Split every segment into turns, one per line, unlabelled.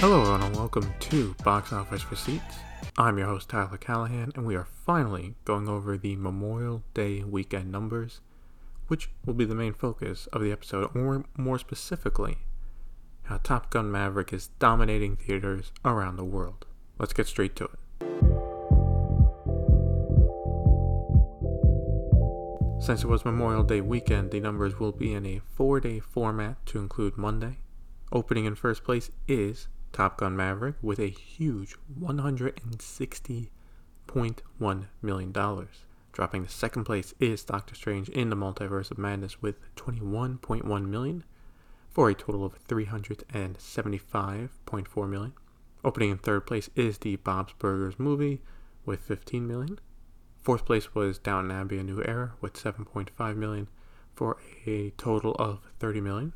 Hello, and welcome to Box Office Receipts. I'm your host, Tyler Callahan, and we are finally going over the Memorial Day weekend numbers, which will be the main focus of the episode, or more specifically, how Top Gun Maverick is dominating theaters around the world. Let's get straight to it. Since it was Memorial Day weekend, the numbers will be in a four day format to include Monday. Opening in first place is Top Gun Maverick with a huge $160.1 million. Dropping to second place is Doctor Strange in the Multiverse of Madness with 21.1 million for a total of 375.4 million. Opening in third place is the Bob's Burgers movie with 15 million. Fourth place was Downton Abbey: A New Era with 7.5 million for a total of 30 million.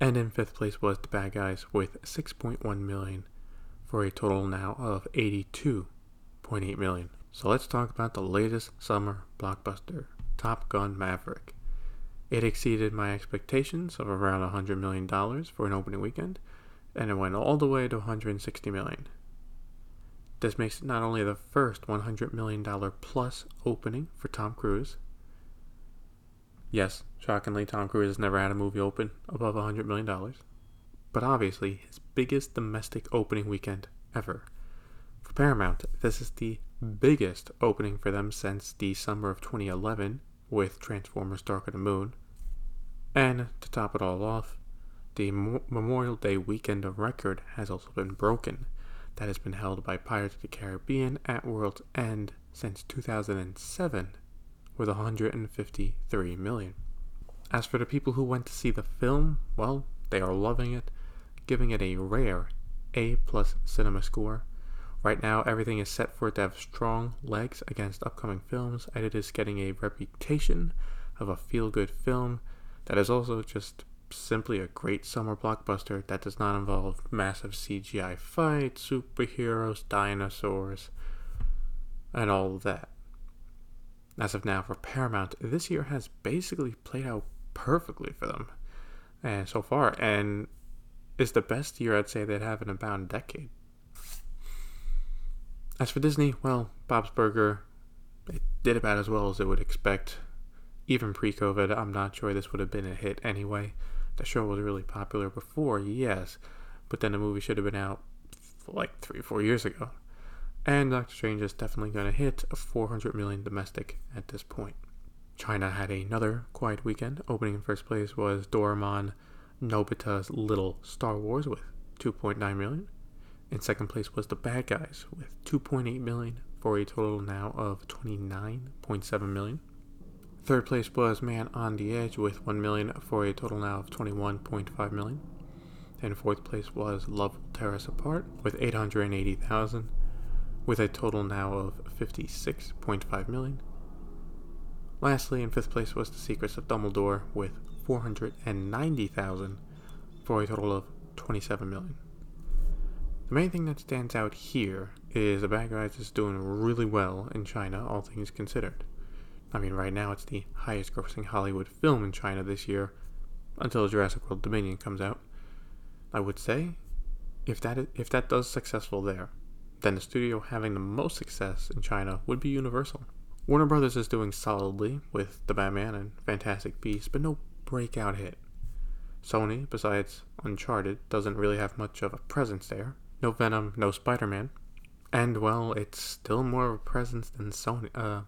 And in fifth place was The Bad Guys with 6.1 million for a total now of 82.8 million. So let's talk about the latest summer blockbuster, Top Gun Maverick. It exceeded my expectations of around $100 million for an opening weekend, and it went all the way to 160 million. This makes it not only the first $100 million plus opening for Tom Cruise. Yes, shockingly, Tom Cruise has never had a movie open above $100 million. But obviously, his biggest domestic opening weekend ever. For Paramount, this is the biggest opening for them since the summer of 2011 with Transformers Dark of the Moon. And to top it all off, the Memorial Day weekend of record has also been broken that has been held by Pirates of the Caribbean at World's End since 2007 with 153 million. As for the people who went to see the film, well, they are loving it, giving it a rare A plus cinema score. Right now, everything is set for it to have strong legs against upcoming films, and it is getting a reputation of a feel good film that is also just simply a great summer blockbuster that does not involve massive CGI fights, superheroes, dinosaurs, and all that. As of now, for Paramount, this year has basically played out perfectly for them, and so far, and is the best year I'd say they'd have in about a decade. As for Disney, well, Bob's Burger, it did about as well as it would expect. Even pre COVID, I'm not sure this would have been a hit anyway. The show was really popular before, yes, but then the movie should have been out like three or four years ago. And Doctor Strange is definitely going to hit 400 million domestic at this point. China had another quiet weekend. Opening in first place was Doraemon Nobita's Little Star Wars with 2.9 million. In second place was The Bad Guys with 2.8 million for a total now of 29.7 million. Third place was Man on the Edge with 1 million for a total now of 21.5 million. And fourth place was Love Will Tear Us Apart with 880,000 with a total now of 56.5 million. Lastly, in fifth place was The Secrets of Dumbledore with 490,000 for a total of 27 million. The main thing that stands out here is The Bad Guys is doing really well in China, all things considered. I mean, right now it's the highest grossing Hollywood film in China this year until Jurassic World Dominion comes out. I would say if that if that does successful there, then the studio having the most success in China would be Universal. Warner Brothers is doing solidly with The Batman and Fantastic Beasts, but no breakout hit. Sony, besides Uncharted, doesn't really have much of a presence there. No Venom, no Spider-Man, and well, it's still more of a presence than Sony. Uh,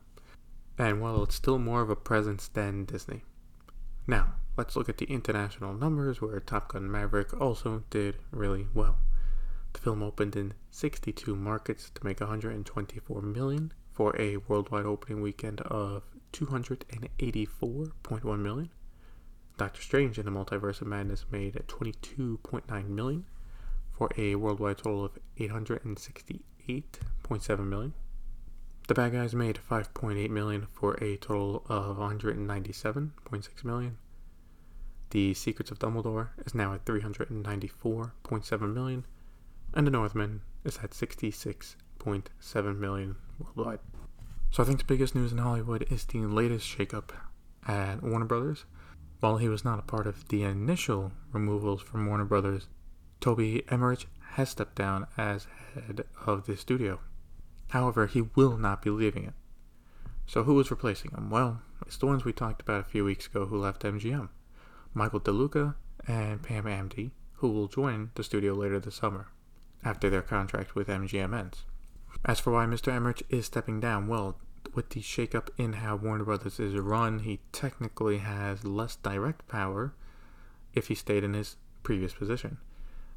and well, it's still more of a presence than Disney. Now, let's look at the international numbers where Top Gun Maverick also did really well. The film opened in 62 markets to make 124 million for a worldwide opening weekend of 284.1 million. Doctor Strange in the Multiverse of Madness made 22.9 million for a worldwide total of 868.7 million. The bad guys made 5.8 million for a total of 197.6 million. The Secrets of Dumbledore is now at 394.7 million, and The Northman is at 66.7 million worldwide. So I think the biggest news in Hollywood is the latest shakeup at Warner Brothers. While he was not a part of the initial removals from Warner Brothers, Toby Emmerich has stepped down as head of the studio. However, he will not be leaving it. So who is replacing him? Well, it's the ones we talked about a few weeks ago who left MGM. Michael DeLuca and Pam Abdy, who will join the studio later this summer, after their contract with MGM ends. As for why Mr. Emmerich is stepping down, well, with the shakeup in how Warner Brothers is run, he technically has less direct power if he stayed in his previous position.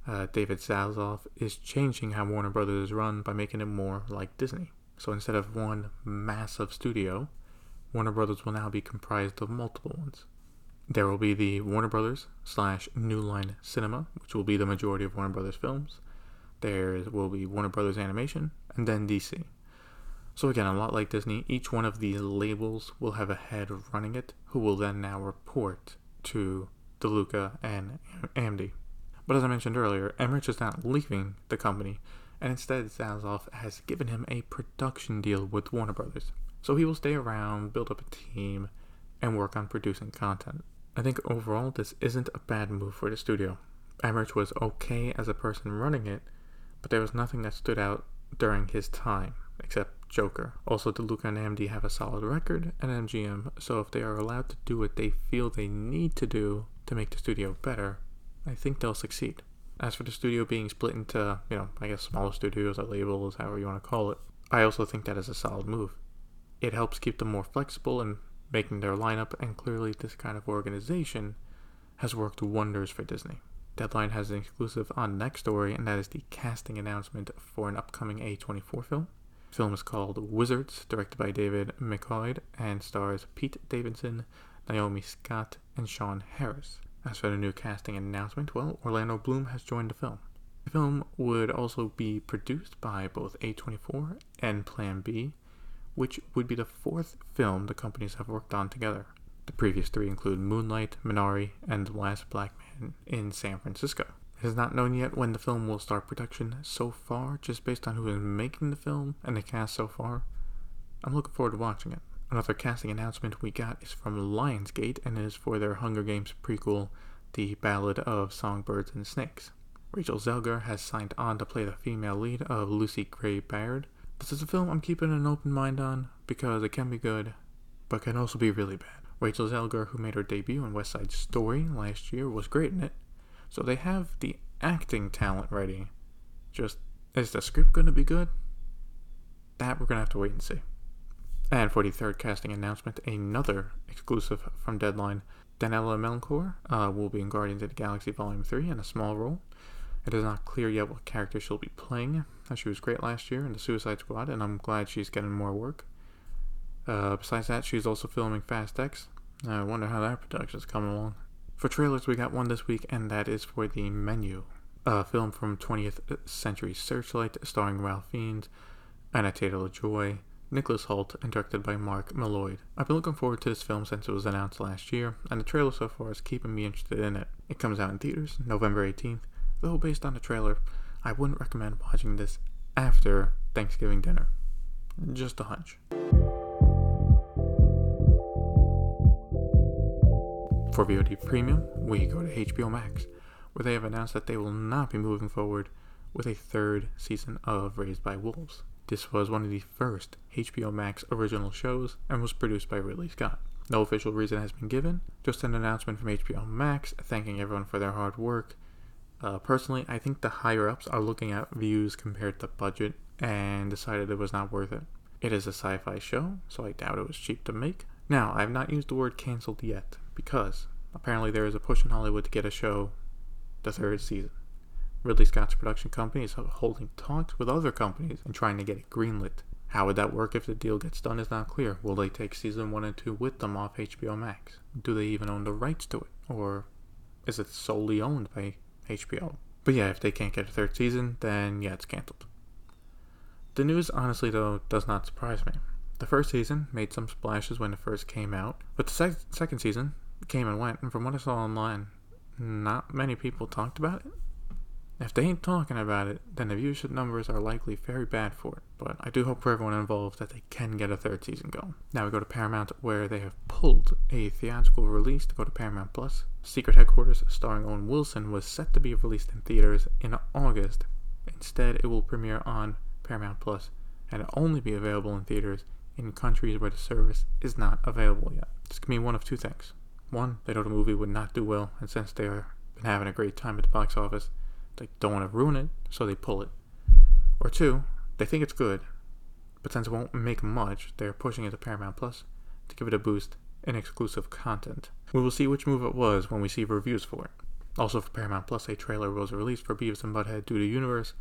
Uh, David Zaslav is changing how Warner Brothers is run by making it more like Disney. So instead of one massive studio, Warner Brothers will now be comprised of multiple ones. There will be the Warner Brothers slash New Line Cinema, which will be the majority of Warner Brothers films. There will be Warner Brothers Animation, and then DC. So again, a lot like Disney, each one of these labels will have a head running it, who will then now report to DeLuca and Abdy. But as I mentioned earlier, Emmerich is not leaving the company, and instead Zaslav has given him a production deal with Warner Brothers. So he will stay around, build up a team, and work on producing content. I think overall this isn't a bad move for the studio. Emmerich was okay as a person running it, but there was nothing that stood out during his time, except Joker. Also, DeLuca and Abdy have a solid record at MGM, so if they are allowed to do what they feel they need to do to make the studio better, I think they'll succeed. As for the studio being split into, you know, I guess smaller studios or labels, however you want to call it, I also think that is a solid move. It helps keep them more flexible in making their lineup, and clearly this kind of organization has worked wonders for Disney. Deadline has an exclusive on Next Story, and that is the casting announcement for an upcoming A24 film. The film is called Wizards, directed by David Michôd, and stars Pete Davidson, Naomi Scott, and Sean Harris. As for the new casting announcement, well, Orlando Bloom has joined the film. The film would also be produced by both A24 and Plan B, which would be the fourth film the companies have worked on together. The previous three include Moonlight, Minari, and The Last Black Man in San Francisco. It is not known yet when the film will start production so far, just based on who is making the film and the cast so far. I'm looking forward to watching it. Another casting announcement we got is from Lionsgate and it is for their Hunger Games prequel, The Ballad of Songbirds and Snakes. Rachel Zegler has signed on to play the female lead of Lucy Gray Baird. This is a film I'm keeping an open mind on because it can be good, but can also be really bad. Rachel Zegler, who made her debut in West Side Story last year, was great in it. So they have the acting talent ready. Just, is the script going to be good? That we're going to have to wait and see. And for the third casting announcement, another exclusive from Deadline, Daniela Melchior uh, will be in Guardians of the Galaxy Volume 3 in a small role. It is not clear yet what character she'll be playing. She was great last year in the Suicide Squad, and I'm glad she's getting more work. Uh, besides that, she's also filming Fast X. I wonder how that production's coming along. For trailers, we got one this week, and that is for The Menu, a film from 20th Century Searchlight starring Ralph Fiennes, Anya Taylor-Joy, Nicholas Hoult, and directed by Mark Mylod. I've been looking forward to this film since it was announced last year, and the trailer so far is keeping me interested in it. It comes out in theaters November 18th, though based on the trailer, I wouldn't recommend watching this after Thanksgiving dinner. Just a hunch. For VOD Premium, we go to HBO Max, where they have announced that they will not be moving forward with a third season of Raised by Wolves. This was one of the first HBO Max original shows and was produced by Ridley Scott. No official reason has been given, just an announcement from HBO Max thanking everyone for their hard work. Uh, personally, I think the higher ups are looking at views compared to budget and decided it was not worth it. It is a sci fi show, so I doubt it was cheap to make. Now, I have not used the word cancelled yet, because apparently there is a push in Hollywood to get a show the third season. Ridley Scott's production company is holding talks with other companies and trying to get it greenlit. How would that work if the deal gets done is not clear. Will they take season 1 and 2 with them off HBO Max? Do they even own the rights to it? Or is it solely owned by HBO? But yeah, if they can't get a third season, then yeah, it's cancelled. The news, honestly, though, does not surprise me. The first season made some splashes when it first came out, but the sec- second season came and went, and from what I saw online, not many people talked about it. If they ain't talking about it, then the viewership numbers are likely very bad for it. But I do hope for everyone involved that they can get a third season going. Now we go to Paramount, where they have pulled a theatrical release to go to Paramount Plus. Secret Headquarters, starring Owen Wilson, was set to be released in theaters in August, Instead, it will premiere on Paramount Plus and only be available in theaters in countries where the service is not available yet. This can mean one of two things. One, they know the movie would not do well, and since they've been having a great time at the box office, they don't want to ruin it, so they pull it. Or two, they think it's good, but since it won't make much, they're pushing it to Paramount Plus to give it a boost in exclusive content. We will see which move it was when we see reviews for it. Also, for Paramount Plus, a trailer was released for Beavis and Butthead Do the Universe,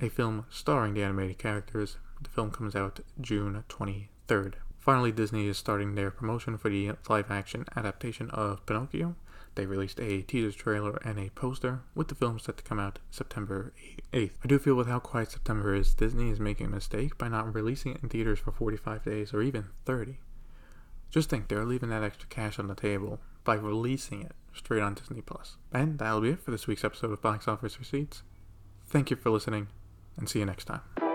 a film starring the animated characters. The film comes out June 23rd. Finally, Disney is starting their promotion for the live action adaptation of Pinocchio. They released a teaser trailer and a poster with the film set to come out September 8th. I do feel with how quiet September is, Disney is making a mistake by not releasing it in theaters for 45 days or even 30. Just think they're leaving that extra cash on the table by releasing it straight on Disney Plus. And that'll be it for this week's episode of Box Office Receipts. Thank you for listening, and see you next time.